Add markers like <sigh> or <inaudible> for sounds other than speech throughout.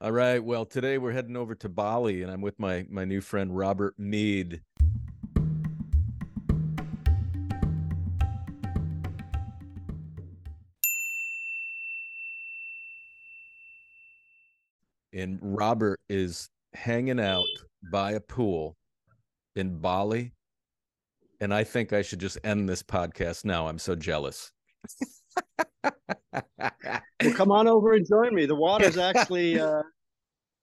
All right. Well, today we're heading over to Bali, and I'm with my my new friend Robert Meade. And Robert is hanging out by a pool in Bali. And I think I should just end this podcast now. I'm so jealous. <laughs> <laughs> well, come on over and join me. The water's <laughs> actually uh,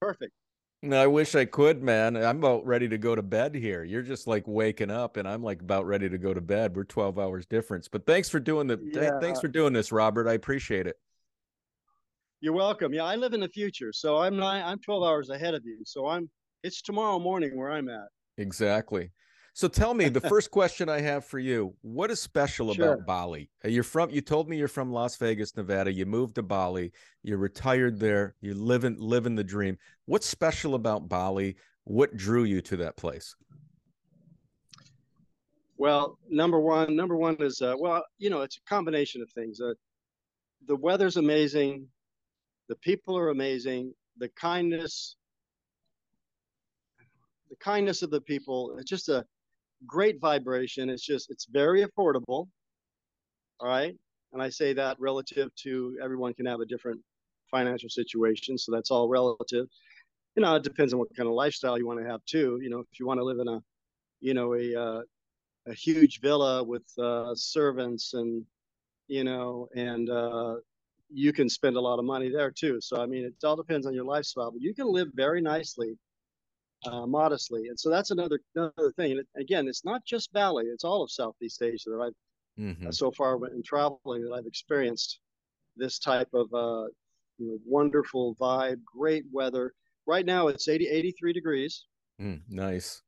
perfect. No, I wish I could, man. I'm about ready to go to bed here. You're just like waking up, and I'm like about ready to go to bed. We're 12 hours difference. But thanks for doing the. Yeah. thanks for doing this, Robert. I appreciate it. You're welcome. Yeah, I live in the future, so I'm not. I'm 12 hours ahead of you. So I'm. It's tomorrow morning where I'm at. Exactly. So tell me, the <laughs> first question I have for you: What is special sure. about Bali? Uh, you're from. You told me you're from Las Vegas, Nevada. You moved to Bali. You're retired there. You're living living the dream. What's special about Bali? What drew you to that place? Well, number one, number one is uh, well, you know, it's a combination of things. Uh, the weather's amazing, the people are amazing, the kindness, the kindness of the people. It's just a great vibration. It's just, it's very affordable. All right. And I say that relative to everyone can have a different financial situation. So that's all relative. You know, it depends on what kind of lifestyle you want to have too. You know, if you want to live in a, you know, a, uh, a huge villa with uh, servants and, you know, and uh, you can spend a lot of money there too. So, I mean, it all depends on your lifestyle, but you can live very nicely uh, modestly. And so that's another another thing. And again, it's not just Bali; it's all of Southeast Asia that I've mm-hmm. uh, so far in traveling that I've experienced this type of uh, you know, wonderful vibe, great weather. Right now, it's 80, 83 degrees. Mm, nice.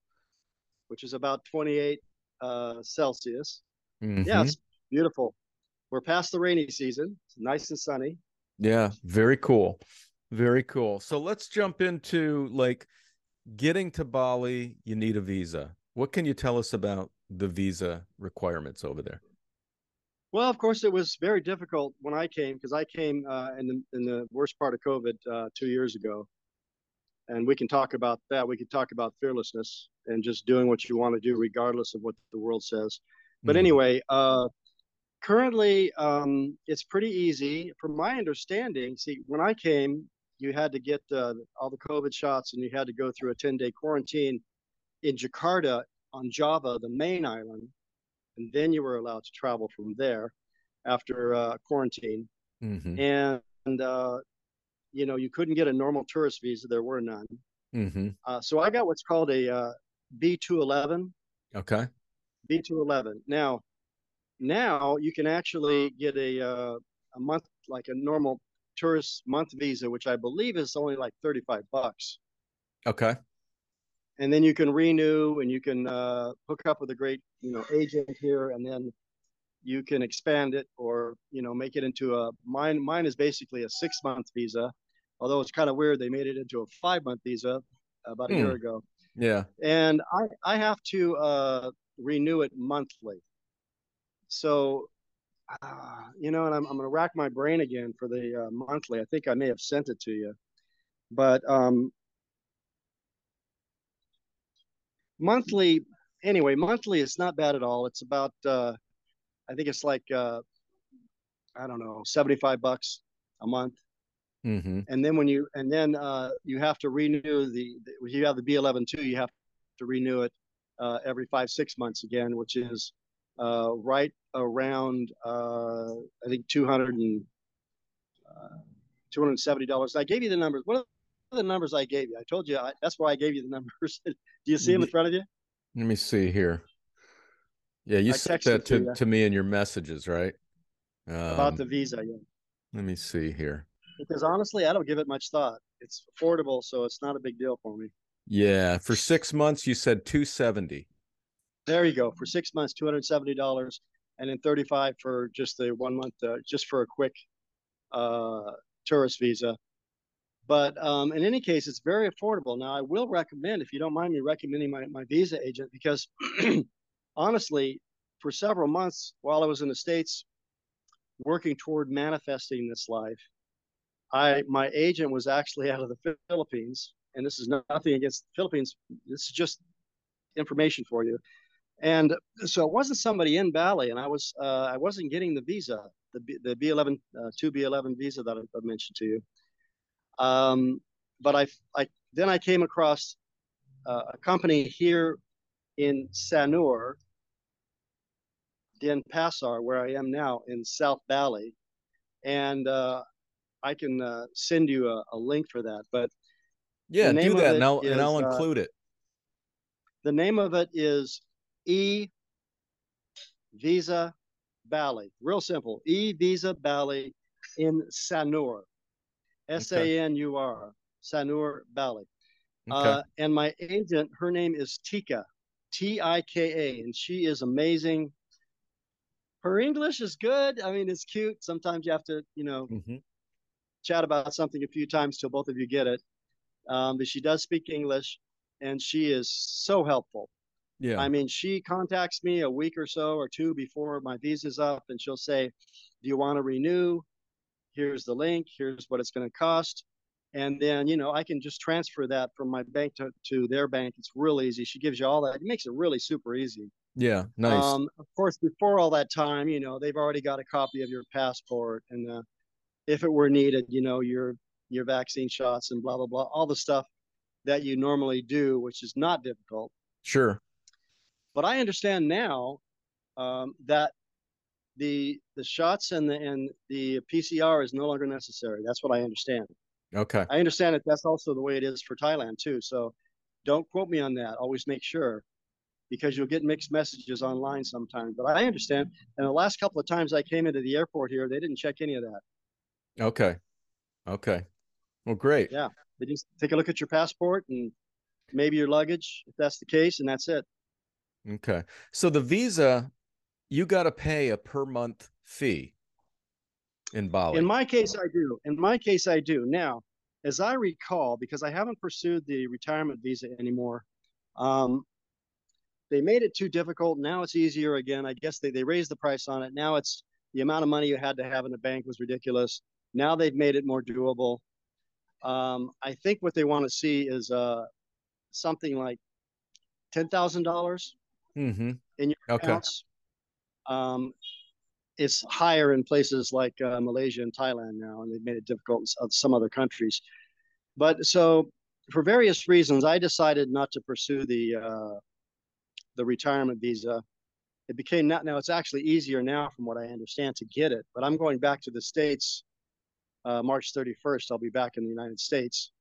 Which is about 28 uh, Celsius. Mm-hmm. Yeah, it's beautiful. We're past the rainy season. It's nice and sunny. Yeah, very cool. Very cool. So let's jump into like getting to Bali, you need a visa. What can you tell us about the visa requirements over there? Well, of course, it was very difficult when I came because I came uh, in the in the worst part of COVID uh, two years ago, and we can talk about that. We can talk about fearlessness and just doing what you want to do, regardless of what the world says. But mm-hmm. anyway, uh, currently, um, it's pretty easy. From my understanding, see, when I came, you had to get uh, all the COVID shots and you had to go through a 10 day quarantine in Jakarta on Java, the main island. And then you were allowed to travel from there after uh, quarantine. Mm-hmm. And, and uh, you know, you couldn't get a normal tourist visa, there were none. Mm-hmm. Uh, so I got what's called a uh, B211. Okay. B211. Now, now you can actually get a, uh, a month, like a normal tourist month visa, which I believe is only like 35 bucks. Okay. And then you can renew and you can uh, hook up with a great, you know, agent here and then you can expand it or, you know, make it into a mine. Mine is basically a six month visa, although it's kind of weird. They made it into a five month visa about a year hmm. ago. Yeah. And I, I have to uh, renew it monthly. So uh, you know, and I'm, I'm going to rack my brain again for the uh, monthly. I think I may have sent it to you, but um, monthly, anyway, monthly is not bad at all. It's about, uh, I think it's like, uh, I don't know, 75 bucks a month. Mm-hmm. And then when you, and then uh, you have to renew the, the, you have the B11 too, you have to renew it uh, every five, six months again, which is uh, right around uh, I think 200 and uh, 270 dollars. I gave you the numbers. What are the numbers I gave you? I told you I, that's why I gave you the <laughs> numbers. Do you see them in front of you? Let me see here. Yeah, you I sent that to, to, to, me in your messages, right? Um, About the visa, yeah. Let me see here. Because honestly, I don't give it much thought. It's affordable, so it's not a big deal for me. Yeah, for six months, you said two seventy. There you go. For six months, two hundred seventy dollars, and then thirty five for just the one month, uh, just for a quick uh, tourist visa. But um, in any case, it's very affordable. Now, I will recommend, if you don't mind me recommending my, my visa agent, because <clears throat> honestly, for several months while I was in the States working toward manifesting this life, I my agent was actually out of the Philippines, and this is nothing against the Philippines. This is just information for you. And so it wasn't somebody in Bali, and I was uh, I wasn't getting the visa, the B, the B11 uh, two B11 visa that I, I mentioned to you. Um, but I I then I came across uh, a company here in Sanur, Denpasar, where I am now in South Bali, and uh, I can uh, send you a, a, link for that. But yeah, do that, and I'll, is, and I'll include it. The name of it is E Visa Bali. Real simple. E Visa Bali in Sanur. S A N U R. Sanur Bali. Okay. Uh, and my agent, her name is Tika, T I K A, and she is amazing. Her English is good. I mean, it's cute. Sometimes you have to, you know, mm-hmm. chat about something a few times till both of you get it. Um, but she does speak English, and she is so helpful. Yeah. I mean, she contacts me a week or so or two before my visa's up, and she'll say, "Do you want to renew? Here's the link. Here's what it's going to cost." And then, you know, I can just transfer that from my bank to, to their bank. It's real easy. She gives you all that. It makes it really super easy. Yeah, nice. Um, of course, before all that time, you know, they've already got a copy of your passport, and uh, if it were needed, you know, your your vaccine shots and blah blah blah, all the stuff that you normally do, which is not difficult. Sure. But I understand now um, that the the shots and the and the PCR is no longer necessary. That's what I understand. Okay. I understand that that's also the way it is for Thailand too. So don't quote me on that. Always make sure because you'll get mixed messages online sometimes. But I understand. And the last couple of times I came into the airport here, they didn't check any of that. Okay. Okay. Well, great. Yeah. They just take a look at your passport and maybe your luggage, if that's the case, and that's it. Okay. So the visa, you got to pay a per month fee in Bali. In my case, I do. In my case, I do. Now, as I recall, because I haven't pursued the retirement visa anymore, um, they made it too difficult. Now it's easier again. I guess they, they raised the price on it. Now it's the amount of money you had to have in the bank was ridiculous. Now they've made it more doable. Um, I think what they want to see is uh, something like ten thousand dollars mm-hmm. in your okay. accounts. Um, it's higher in places like uh, Malaysia and Thailand now, and they've made it difficult in some other countries. But so, for various reasons, I decided not to pursue the uh, the retirement visa. It became not now. It's actually easier now, from what I understand, to get it. But I'm going back to the states uh, March 31st. I'll be back in the United States,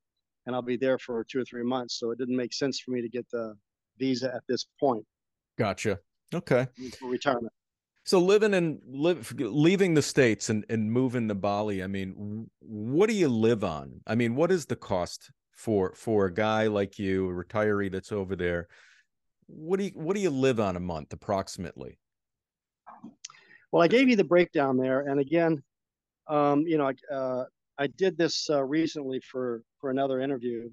and I'll be there for two or three months. So it didn't make sense for me to get the visa at this point. Gotcha. Okay. For retirement. So living and live, leaving the states and, and moving to Bali. I mean, what do you live on? I mean, what is the cost for for a guy like you, a retiree that's over there? What do you what do you live on a month approximately? Well, I gave you the breakdown there, and again, um, you know, uh, I did this uh, recently for for another interview,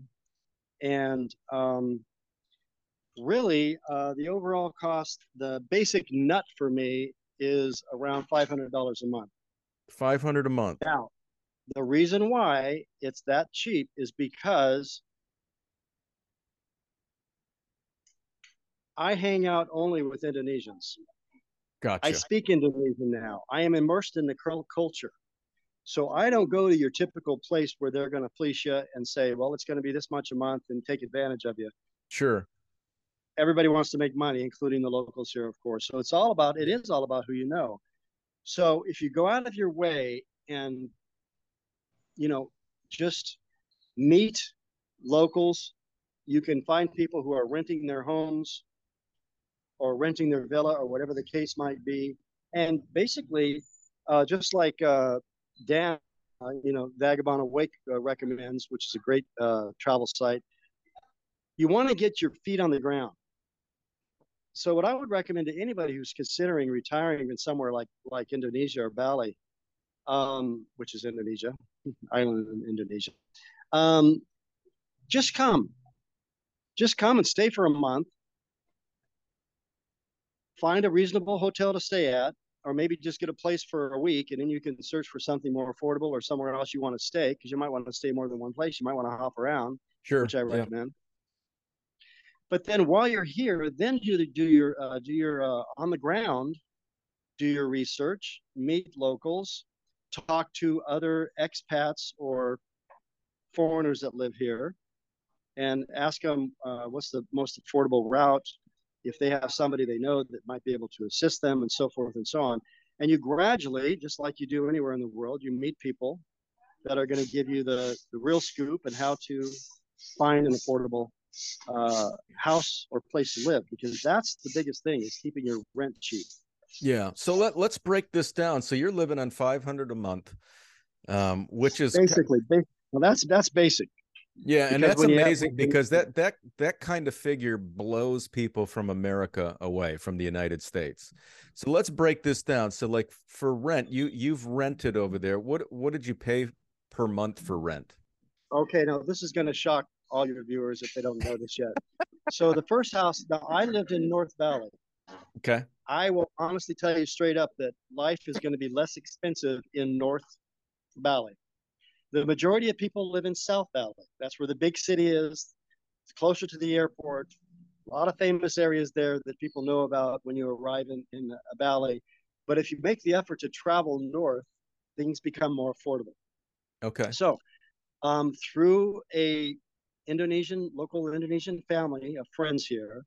and um, really, uh, the overall cost, the basic nut for me is around five hundred dollars a month. Five hundred a month. Now, the reason why it's that cheap is because I hang out only with Indonesians. Gotcha. I speak Indonesian now. I am immersed in the culture. So I don't go to your typical place where they're going to fleece you and say, well, it's going to be this much a month and take advantage of you. Sure everybody wants to make money, including the locals here, of course. So it's all about it is all about who you know. So if you go out of your way and you know just meet locals, you can find people who are renting their homes or renting their villa or whatever the case might be, and basically, uh, just like uh, Dan, uh, you know, Vagabond Awake uh, recommends, which is a great uh, travel site. You want to get your feet on the ground so what I would recommend to anybody who's considering retiring in somewhere like like Indonesia or Bali, um, which is Indonesia, <laughs> island in Indonesia, um, just come, just come and stay for a month. Find a reasonable hotel to stay at. or maybe just get a place for a week and then you can search for something more affordable or somewhere else you want to stay because you might want to stay more than one place. You might want to hop around, sure, which I recommend. But then while you're here, then do do your uh, do your uh, on the ground, do your research, meet locals, talk to other expats or foreigners that live here, and ask them uh, what's the most affordable route if they have somebody they know that might be able to assist them and so forth and so on. And you gradually, just like you do anywhere in the world, you meet people that are going to give you the, the real scoop and how to find an affordable uh, house or place to live because that's the biggest thing is keeping your rent cheap. Yeah. So let, let's break this down. So you're living on 500 a month, um, which is basically, well, that's, that's basic. Yeah, and that's amazing have, because that that that kind of figure blows people from America away from the United States. So let's break this down. So like for rent, you you've rented over there. What what did you pay per month for rent? Okay, now this is going to shock all your viewers if they don't know this yet. so the first house, now I lived in North Bali. Okay. I will honestly tell you straight up that life is going to be less expensive in North Bali. The majority of people live in South Bali. That's where the big city is. It's closer to the airport. A lot of famous areas there that people know about when you arrive in, in a valley. But if you make the effort to travel north, things become more affordable. Okay. So, um, through a Indonesian local Indonesian family of friends here,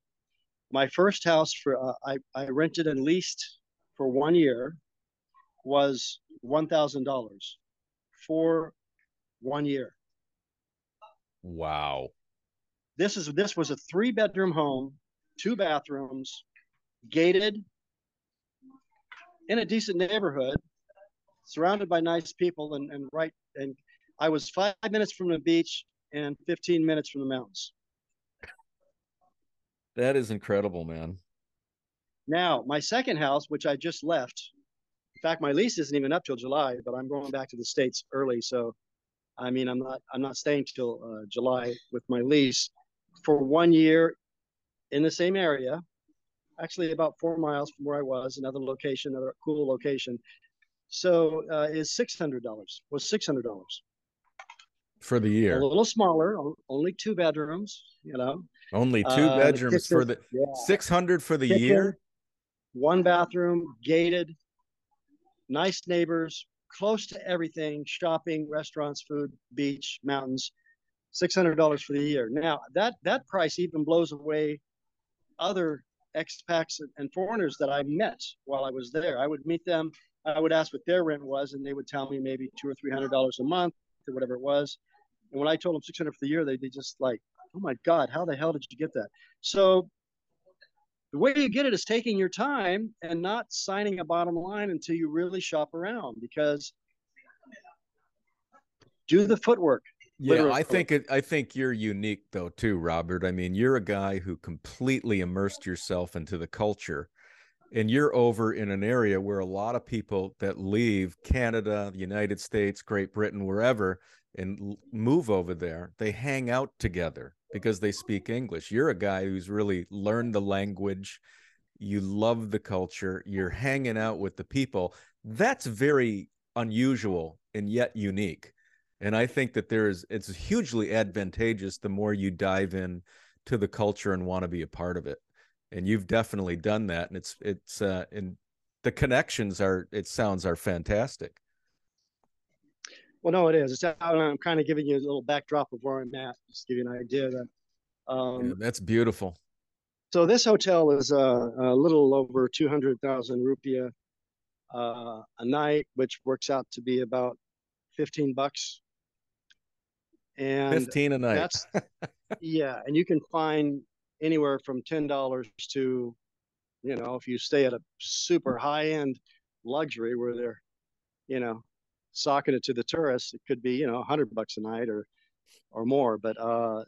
my first house for uh, I I rented and leased for one year was one thousand dollars for one year. Wow. This is this was a three bedroom home, two bathrooms, gated in a decent neighborhood, surrounded by nice people and, and right and I was five minutes from the beach and 15 minutes from the mountains. That is incredible, man. Now, my second house, which I just left, in fact, my lease isn't even up till July, but I'm going back to the States early. So I mean, I'm not I'm not staying till uh, July with my lease for one year in the same area, actually about four miles from where I was, another location, another cool location. So uh, is six hundred dollars was six hundred dollars for the year. A little smaller, only two bedrooms. You know, only two uh, bedrooms for the yeah. six hundred for the kitchen, year. One bathroom, gated, nice neighbors, close to everything shopping, restaurants, food, beach, mountains. $600 for the year. Now, that, that price even blows away other expats and foreigners that I met while I was there. I would meet them. I would ask what their rent was, and they would tell me maybe two or three hundred dollars a month or whatever it was. And when I told them six hundred for the year, they they just like, oh my god, how the hell did you get that? So the way you get it is taking your time and not signing a bottom line until you really shop around because do the footwork. Yeah, literally. I think it, I think you're unique though too, Robert. I mean, you're a guy who completely immersed yourself into the culture. And you're over in an area where a lot of people that leave Canada, the United States, Great Britain, wherever, and move over there, they hang out together because they speak English. You're a guy who's really learned the language. You love the culture. You're hanging out with the people. That's very unusual and yet unique. And I think that there is it's hugely advantageous the more you dive in to the culture and want to be a part of it. And you've definitely done that. And it's it's uh and the connections are it sounds are fantastic. Well, no, it is. It's, I'm kind of giving you a little backdrop of where I'm at, just to give you an idea that. Um, yeah, that's beautiful. So this hotel is uh, a little over 200,000 rupiah uh, a night, which works out to be about 15 bucks. And 15 a night. That's, <laughs> yeah. And you can find anywhere from $10 to, you know, if you stay at a super high end luxury where they're, you know, socking it to the tourists, it could be you know 100 bucks a night or or more. But uh,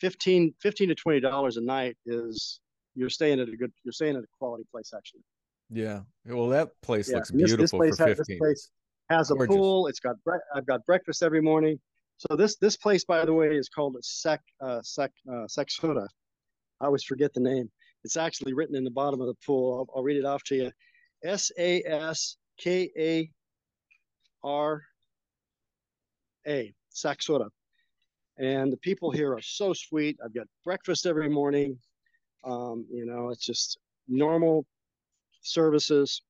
15 15 to 20 dollars a night is you're staying at a good you're staying at a quality place actually. Yeah. Well, that place yeah. looks beautiful this, this place for 15. Has, this place has a Gorgeous. pool. It's got bre- I've got breakfast every morning. So this this place, by the way, is called Sek uh, Sek uh, I always forget the name. It's actually written in the bottom of the pool. I'll, I'll read it off to you. S A S K A R A, Saskatoon. And the people here are so sweet. I've got breakfast every morning. Um, you know, it's just normal services.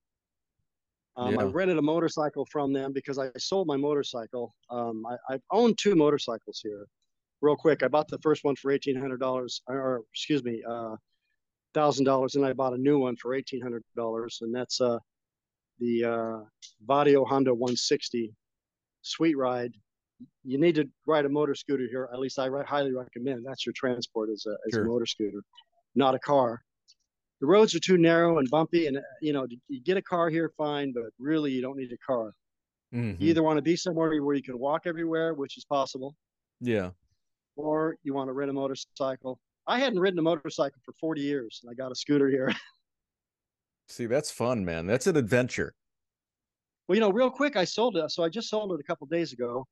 Um, yeah. I rented a motorcycle from them because I sold my motorcycle. Um, I, have owned two motorcycles here. Real quick, I bought the first one for eighteen hundred dollars, or excuse me, uh, thousand dollars, and I bought a new one for eighteen hundred dollars, and that's uh, the uh, Vario Honda 160 Sweet Ride. You need to ride a motor scooter here. At least I highly recommend. That's your transport as a as sure. a motor scooter, not a car the roads are too narrow and bumpy and you know you get a car here fine but really you don't need a car. Mm-hmm. you either want to be somewhere where you can walk everywhere which is possible. Yeah. Or you want to rent a motorcycle. I hadn't ridden a motorcycle for 40 years and i got a scooter here. <laughs> See that's fun man. That's an adventure. Well you know real quick i sold it so i just sold it a couple days ago.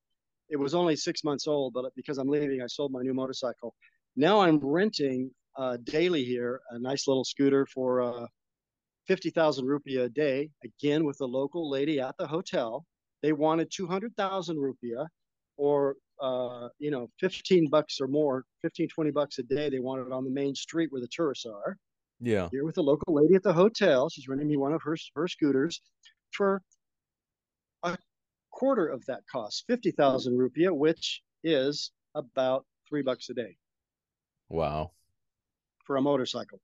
It was only six months old but because i'm leaving i sold my new motorcycle. Now i'm renting uh, daily here, a nice little scooter for uh, 50,000 rupee a day, again with a local lady at the hotel. They wanted 200,000 rupiah or, uh, you know, 15 bucks or more, 15, 20 bucks a day. They wanted on the main street where the tourists are. Yeah. Here with a local lady at the hotel. She's renting me one of her, her scooters for a quarter of that cost, 50,000 rupiah, which is about three bucks a day. Wow for a motorcycle.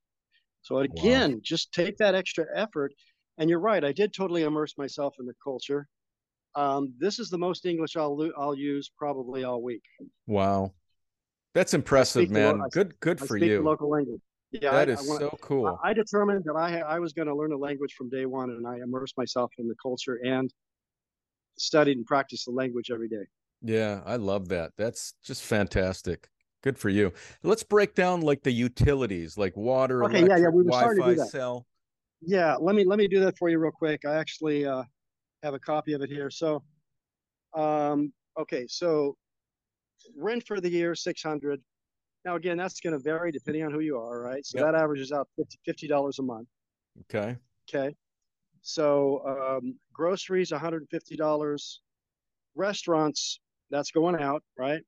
So again, wow. just take that extra effort. And you're right, I did totally immerse myself in the culture. Um, this is the most English I'll I'll use probably all week. Wow, that's impressive, man. Lo- good good for you. local language. Yeah, that I, is I wanna, so cool. I, I determined that I I was going to learn a language from day one, and I immersed myself in the culture and studied and practiced the language every day. Yeah, I love that. That's just fantastic. Good for you. Let's break down like the utilities, like water, okay, electric, yeah, yeah. We were Wi-Fi, to do that. cell. Yeah, let me let me do that for you real quick. I actually uh, have a copy of it here. So, um, okay, so rent for the year six hundred. Now again, that's going to vary depending on who you are, right? So yep. that averages out fifty dollars a month. Okay. Okay. So um, groceries one hundred and fifty dollars. Restaurants that's going out, right?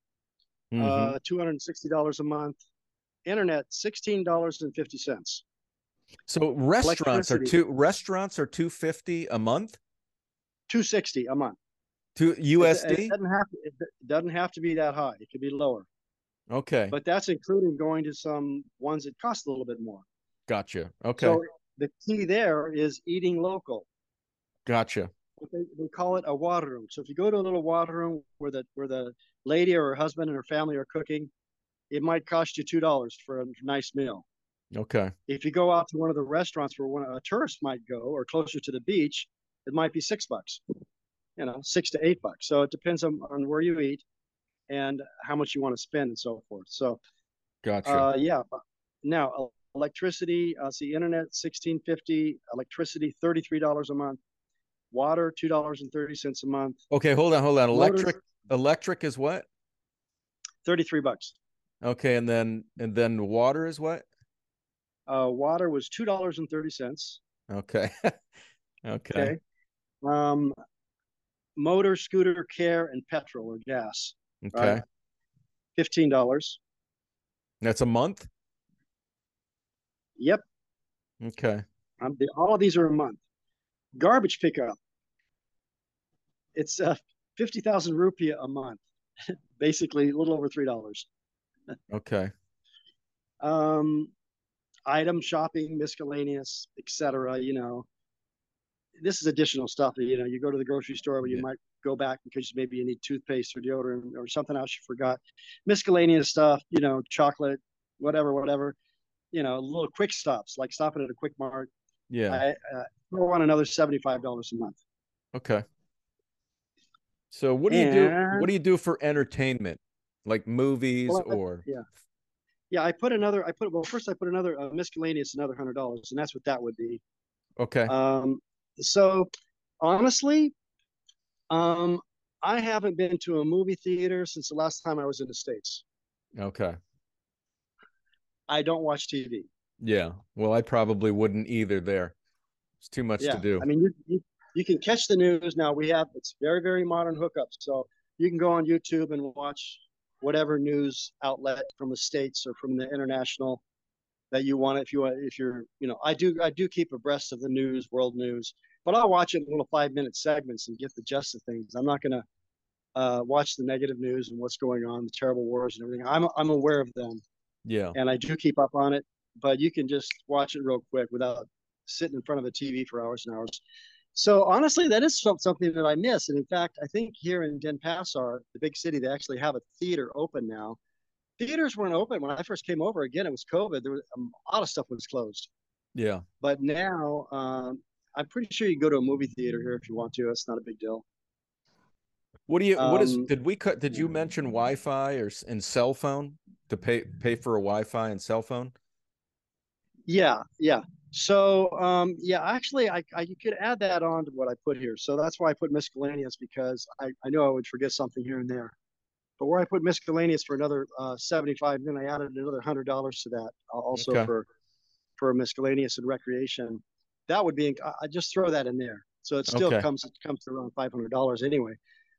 Mm-hmm. uh, $260 a month. Internet, $16.50. So restaurants are two restaurants are 250 a month? 260 a month. To USD? It, it, doesn't have to, it doesn't have to be that high. It could be lower. Okay. But that's including going to some ones that cost a little bit more. Gotcha. Okay. So the key there is eating local. Gotcha. They, they call it a warung. So if you go to a little warung where the where the lady or her husband and her family are cooking, it might cost you two dollars for a nice meal. Okay. If you go out to one of the restaurants where one, a tourist might go, or closer to the beach, it might be six bucks. You know, six to eight bucks. So it depends on, on where you eat and how much you want to spend and so forth. So, gotcha. Uh, yeah. Now, electricity. Uh, see, internet sixteen fifty. Electricity thirty three dollars a month. Water two dollars and thirty cents a month. Okay, hold on, hold on. Electric Electric is what? 33 bucks. Okay, and then and then water is what? Uh water was two dollars and thirty cents. Okay. <laughs> okay. Okay. Um motor, scooter, care, and petrol or gas. Okay. Right? Fifteen dollars. That's a month? Yep. Okay. Um, the, all of these are a month. Garbage pickup. It's uh 50,000 rupiah a month, <laughs> basically a little over $3. okay. Um, item shopping, miscellaneous, etc. You know, this is additional stuff you know, you go to the grocery store where you yeah. might go back because maybe you need toothpaste or deodorant or something else you forgot. Miscellaneous stuff, you know, chocolate, whatever, whatever. You know, little quick stops like stopping at a quick mart. Yeah. I uh, want another $75 a month. Okay. So what do and, you do? What do you do for entertainment, like movies well, or? Yeah, yeah. I put another. I put well first. I put another uh, miscellaneous, another hundred dollars, and that's what that would be. Okay. Um. So, honestly, um, I haven't been to a movie theater since the last time I was in the states. Okay. I don't watch TV. Yeah. Well, I probably wouldn't either there. It's too much yeah. to do. I mean, you, you, you can catch the news now. We have it's very very modern hookups, so you can go on YouTube and watch whatever news outlet from the states or from the international that you want. If you want, if you're, you know, I do I do keep abreast of the news, world news, but I'll watch it in little five minute segments and get the gist of things. I'm not gonna uh, watch the negative news and what's going on, the terrible wars and everything. I'm I'm aware of them. Yeah. And I do keep up on it, but you can just watch it real quick without sitting in front of a TV for hours and hours. So honestly, that is something that I miss. And in fact, I think here in Denpasar, the big city, they actually have a theater open now. Theaters weren't open when I first came over. Again, it was COVID. There was a lot of stuff was closed. Yeah. But now, um, I'm pretty sure you can go to a movie theater here if you want to. It's not a big deal. What do you? Um, what is? Um, did we cut? Did you mention Wi-Fi or and cell phone to pay pay for a Wi-Fi and cell phone? Yeah, yeah. So um, yeah, actually, I, I you could add that on to what I put here. So that's why I put miscellaneous because I, I know I would forget something here and there. But where I put miscellaneous for another uh, 75, then I added another hundred dollars to that uh, also okay. for for miscellaneous and recreation. That would be I just throw that in there. So it still okay. comes it comes to around five hundred dollars anyway.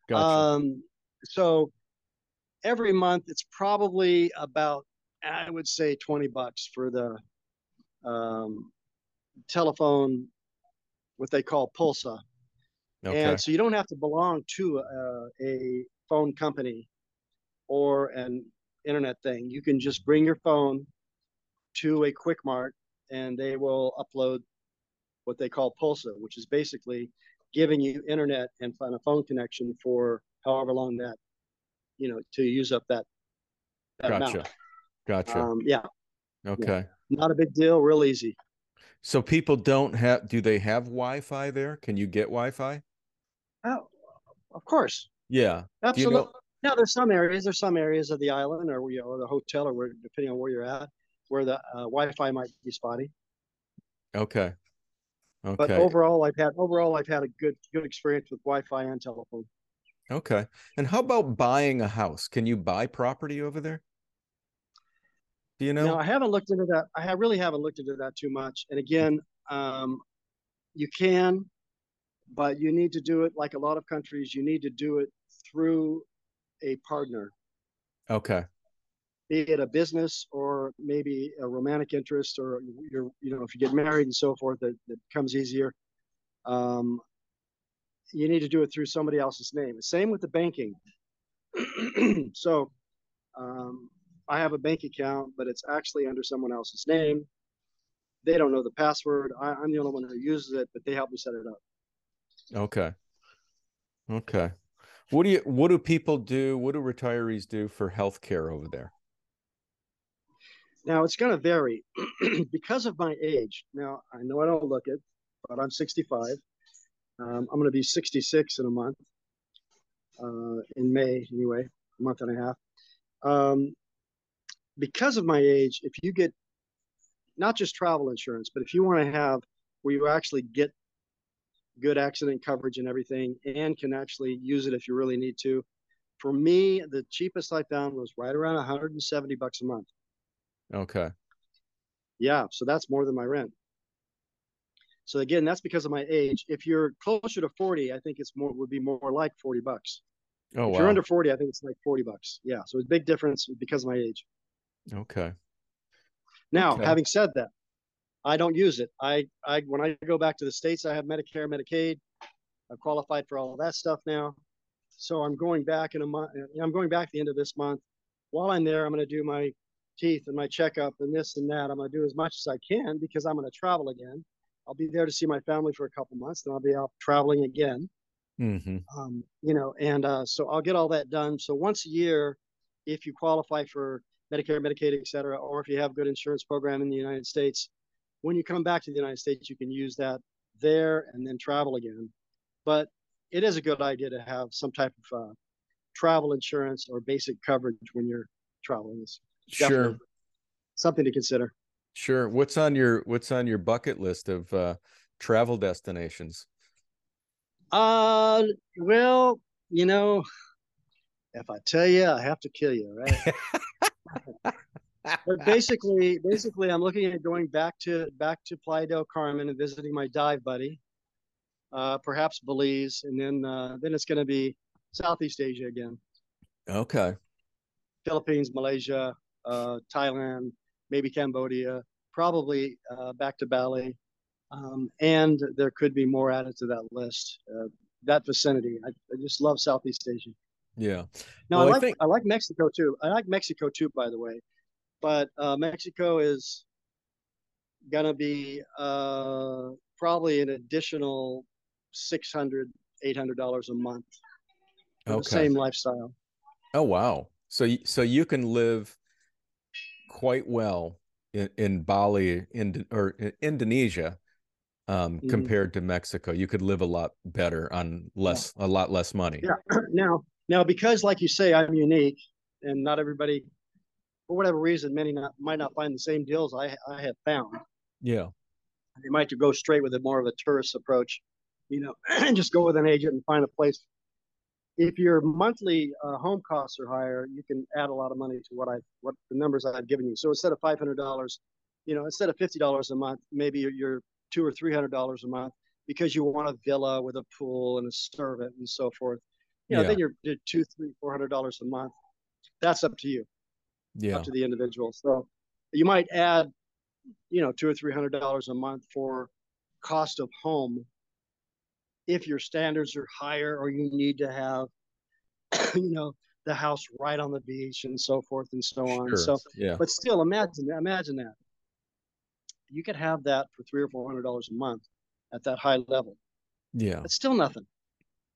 Gotcha. Um, so every month it's probably about I would say twenty bucks for the um, telephone, what they call Pulsa. Okay. And so you don't have to belong to a, a phone company or an internet thing. You can just bring your phone to a Quick Mart and they will upload what they call Pulsa, which is basically giving you internet and a phone connection for however long that, you know, to use up that, that gotcha. Amount. Gotcha. Um, yeah. Okay. Yeah. Not a big deal. Real easy. So people don't have. Do they have Wi-Fi there? Can you get Wi-Fi? Oh, of course. Yeah. Absolutely. You know... Now there's some areas. There's some areas of the island or you know, or the hotel or where, depending on where you're at, where the uh, Wi-Fi might be spotty. Okay. Okay. But overall, I've had overall I've had a good good experience with Wi-Fi and telephone. Okay. And how about buying a house? Can you buy property over there? Do you know? No, I haven't looked into that. I really haven't looked into that too much. And again, um, you can, but you need to do it like a lot of countries. You need to do it through a partner. Okay. Be it a business or maybe a romantic interest, or you're, you know, if you get married and so forth, that, that becomes easier. Um, you need to do it through somebody else's name. Same with the banking. <clears throat> so, um, I have a bank account, but it's actually under someone else's name. They don't know the password. I, am the only one who uses it, but they help me set it up. Okay. Okay. What do you what do people do? What do retirees do for health care over there? Now it's gonna vary <clears throat> because of my age. Now I know I don't look it, but I'm 65. Um, I'm gonna be 66 in a month. Uh, in May anyway, a month and a half. Um, because of my age, if you get not just travel insurance, but if you want to have where you actually get good accident coverage and everything and can actually use it if you really need to. For me, the cheapest I found was right around 170 bucks a month. Okay. Yeah, so that's more than my rent. So again, that's because of my age. If you're closer to 40, I think it's more would be more like 40 bucks. Oh, if wow. you're under 40, I think it's like 40 bucks. Yeah, so it's a big difference because of my age. Okay. Now, okay. having said that, I don't use it. I, I when I go back to the states, I have Medicare, Medicaid. I've qualified for all of that stuff now. So I'm going back in a month. I'm going back the end of this month. While I'm there, I'm going to do my teeth and my checkup and this and that. I'm going to do as much as I can because I'm going to travel again. I'll be there to see my family for a couple months, then I'll be out traveling again. Mm-hmm. Um, you know, and uh, so I'll get all that done. So once a year, if you qualify for Medicare, Medicaid, et cetera, or if you have a good insurance program in the United States, when you come back to the United States, you can use that there and then travel again. But it is a good idea to have some type of uh, travel insurance or basic coverage when you're traveling. It's sure something to consider. Sure. What's on your What's on your bucket list of uh, travel destinations? Uh, well, you know, if I tell you, I have to kill you, right? <laughs> but basically, basically, I'm looking at going back to back to Playa del Carmen and visiting my dive buddy, uh, perhaps Belize, and then uh, then it's going to be Southeast Asia again. Okay. Philippines, Malaysia, uh, Thailand, maybe Cambodia, probably uh, back to Bali, um, and there could be more added to that list. Uh, that vicinity, I, I, just love Southeast Asia. Yeah. No, well, I like I, think... I like Mexico too. I like Mexico too, by the way, but uh, Mexico is gonna be uh, probably an additional 600 800 dollars a month okay. the same lifestyle oh wow so so you can live quite well in, in Bali in or in Indonesia um, mm-hmm. compared to Mexico. You could live a lot better on less yeah. a lot less money. Yeah. <clears throat> now now because like you say I'm unique and not everybody for whatever reason many not might not find the same deals I I have found. Yeah. They might go straight with a more of a tourist approach, you know, <clears throat> and just go with an agent and find a place if your monthly uh, home costs are higher, you can add a lot of money to what I what the numbers I've given you. So instead of five hundred dollars, you know, instead of fifty dollars a month, maybe you're, you're two or three hundred dollars a month because you want a villa with a pool and a servant and so forth. You know, yeah. then you're, you're two, three, four hundred dollars a month. That's up to you. Yeah. Up to the individual. So you might add, you know, two or three hundred dollars a month for cost of home if your standards are higher or you need to have <coughs> you know the house right on the beach and so forth and so on sure. so yeah but still imagine imagine that you could have that for three or four hundred dollars a month at that high level yeah it's still nothing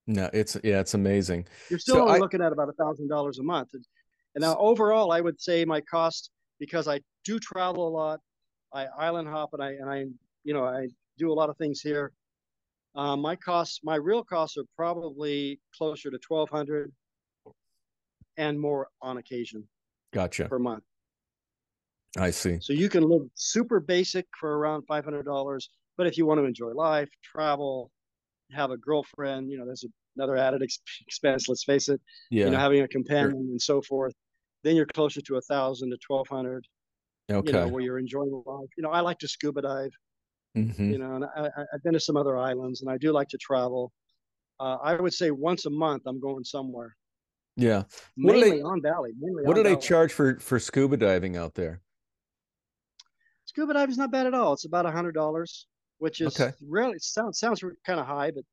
no it's yeah it's amazing you're still so only I, looking at about a thousand dollars a month and, and now overall i would say my cost because i do travel a lot i island hop and i and i you know i do a lot of things here uh, my costs, my real costs are probably closer to twelve hundred and more on occasion. Gotcha. Per month. I see. So you can live super basic for around five hundred dollars, but if you want to enjoy life, travel, have a girlfriend, you know, there's another added ex- <laughs> expense. Let's face it. Yeah. You know, having a companion sure. and so forth. Then you're closer to a thousand to twelve hundred. Okay. You know, where you're enjoying life. You know, I like to scuba dive. Mm-hmm. You know, and I, have been to some other islands, and I do like to travel. Uh, I would say once a month I'm going somewhere. Yeah, what mainly do they, on Bali. Mainly what do they charge for for scuba diving out there? Scuba diving is not bad at all. It's about a hundred dollars, which is okay. really sounds sounds kind of high, but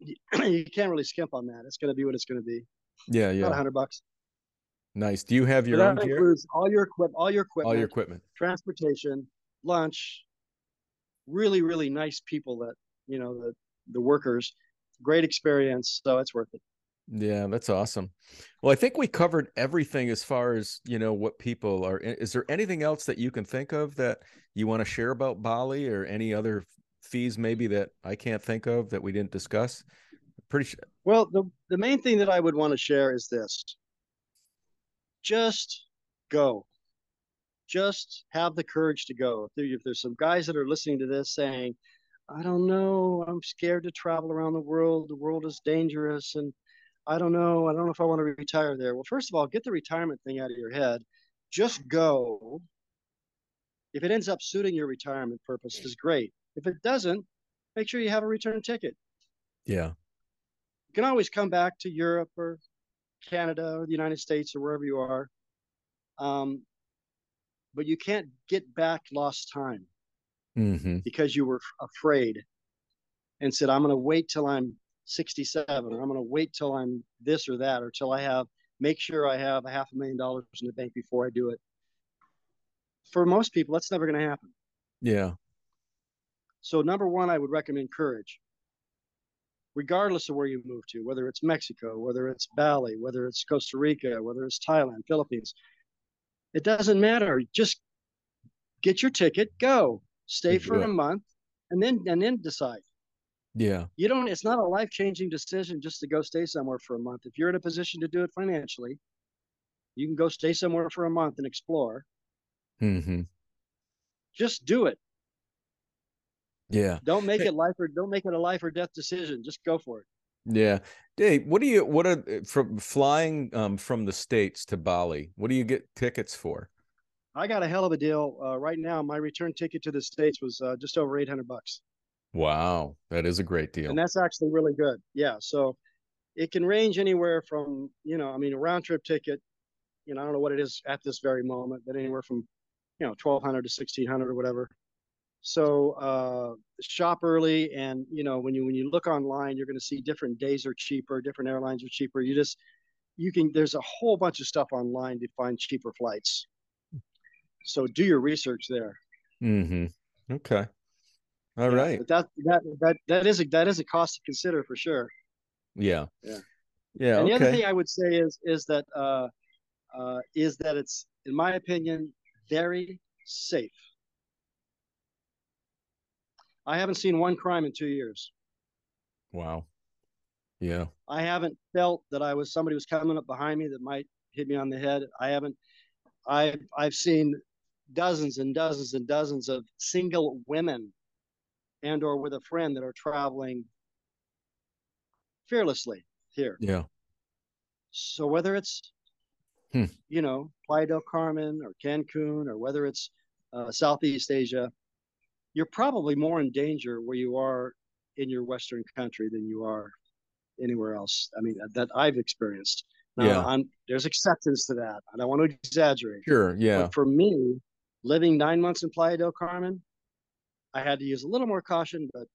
<clears throat> you can't really skimp on that. It's going to be what it's going to be. Yeah, yeah, about hundred bucks. Nice. Do you have your own gear? All your equipment, all your equipment, all your equipment, transportation, lunch, really really nice people that you know the the workers great experience so it's worth it yeah that's awesome. Well i think we covered everything as far as you know what people are is there anything else that you can think of that you want to share about bali or any other fees maybe that i can't think of that we didn't discuss? Pretty sure well the, the main thing that i would want to share is this. Just go. Just have the courage to go. If, there, if there's some guys that are listening to this saying, I don't know, I'm scared to travel around the world, the world is dangerous, and I don't know, I don't know if I want to retire there. Well, first of all, get the retirement thing out of your head. Just go. If it ends up suiting your retirement purpose, is great. If it doesn't, make sure you have a return ticket. Yeah. You can always come back to Europe or Canada or the United States or wherever you are. Um, but you can't get back lost time mm-hmm. because you were afraid and said, I'm going to wait till I'm 67 or I'm going to wait till I'm this or that or till I have, make sure I have a half a million dollars in the bank before I do it. For most people, that's never going to happen. Yeah. So, number one, I would recommend courage, regardless of where you move to, whether it's Mexico, whether it's Bali, whether it's Costa Rica, whether it's Thailand, Philippines. It doesn't matter. Just get your ticket, go, stay for a month, and then and then decide. Yeah. You don't. It's not a life changing decision just to go stay somewhere for a month. If you're in a position to do it financially, you can go stay somewhere for a month and explore. Mm-hmm. Just do it. Yeah. Don't make it life or don't make it a life or death decision. Just go for it. Yeah. Dave, what do you what are from flying um, from the states to Bali? What do you get tickets for? I got a hell of a deal uh, right now. My return ticket to the states was uh, just over eight hundred bucks. Wow, that is a great deal, and that's actually really good. Yeah, so it can range anywhere from you know, I mean, a round trip ticket. You know, I don't know what it is at this very moment, but anywhere from you know twelve hundred to sixteen hundred or whatever. So uh, shop early, and you know when you when you look online, you're going to see different days are cheaper, different airlines are cheaper. You just you can there's a whole bunch of stuff online to find cheaper flights. So do your research there. Mm-hmm. Okay. All yeah, right. But that that that that is a that is a cost to consider for sure. Yeah. Yeah. Yeah. And okay. the other thing I would say is is that uh, uh, is that it's in my opinion very safe. I haven't seen one crime in two years. Wow. Yeah. I haven't felt that I was somebody was coming up behind me that might hit me on the head. I haven't. I I've seen dozens and dozens and dozens of single women and or with a friend that are traveling fearlessly here. Yeah. So whether it's hmm. you know Playa del Carmen or Cancun or whether it's uh, Southeast Asia, you're probably more in danger where you are in your Western country than you are anywhere else. I mean that I've experienced. Now, yeah. I'm, there's exceptions to that. I don't want to exaggerate. Sure. Yeah. But for me, living nine months in Playa del Carmen, I had to use a little more caution, but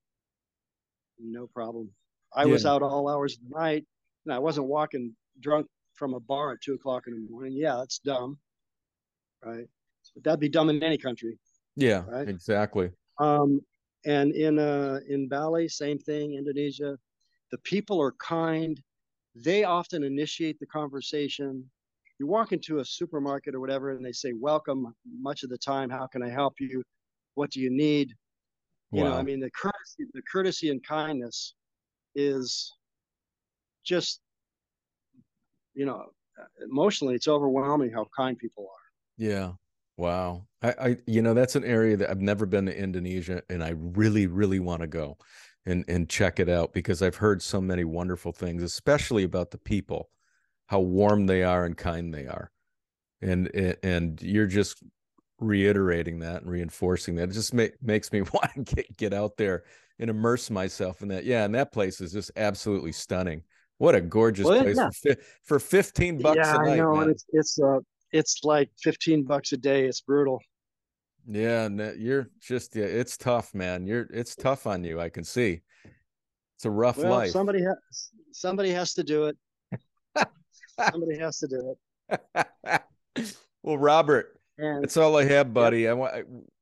no problem. I yeah. was out all hours of the night, and I wasn't walking drunk from a bar at two o'clock in the morning. Yeah, that's dumb, right? But that'd be dumb in any country. Yeah, right? exactly. Um, and in uh in Bali, same thing. Indonesia, the people are kind. They often initiate the conversation you walk into a supermarket or whatever and they say welcome much of the time how can i help you what do you need you wow. know i mean the courtesy the courtesy and kindness is just you know emotionally it's overwhelming how kind people are. Yeah. Wow. I, I you know that's an area that i've never been to indonesia and i really really want to go and and check it out because i've heard so many wonderful things especially about the people how warm they are and kind they are. And and you're just reiterating that and reinforcing that it just make, makes me <laughs> want to get, get out there and immerse myself in that. Yeah and that place is just absolutely stunning. What a gorgeous well, place yeah. for, for 15 bucks yeah, a night, I know, man. and it's it's uh it's like 15 bucks a day it's brutal. Yeah And you're just yeah it's tough man. You're it's tough on you i can see. It's a rough well, life. somebody has somebody has to do it. <laughs> Somebody has to do it. <laughs> well, Robert, and, that's all I have, buddy. I want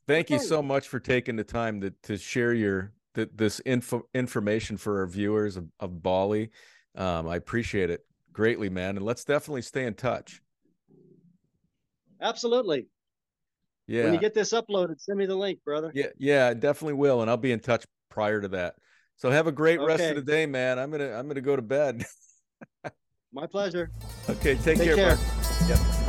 thank okay. you so much for taking the time to to share your the, this info information for our viewers of, of Bali. Um, I appreciate it greatly, man, and let's definitely stay in touch. Absolutely. Yeah. When you get this uploaded, send me the link, brother. Yeah, yeah, I definitely will, and I'll be in touch prior to that. So have a great okay. rest of the day, man. I'm gonna I'm gonna go to bed. <laughs> My pleasure. Okay, take, take care. care. Yep.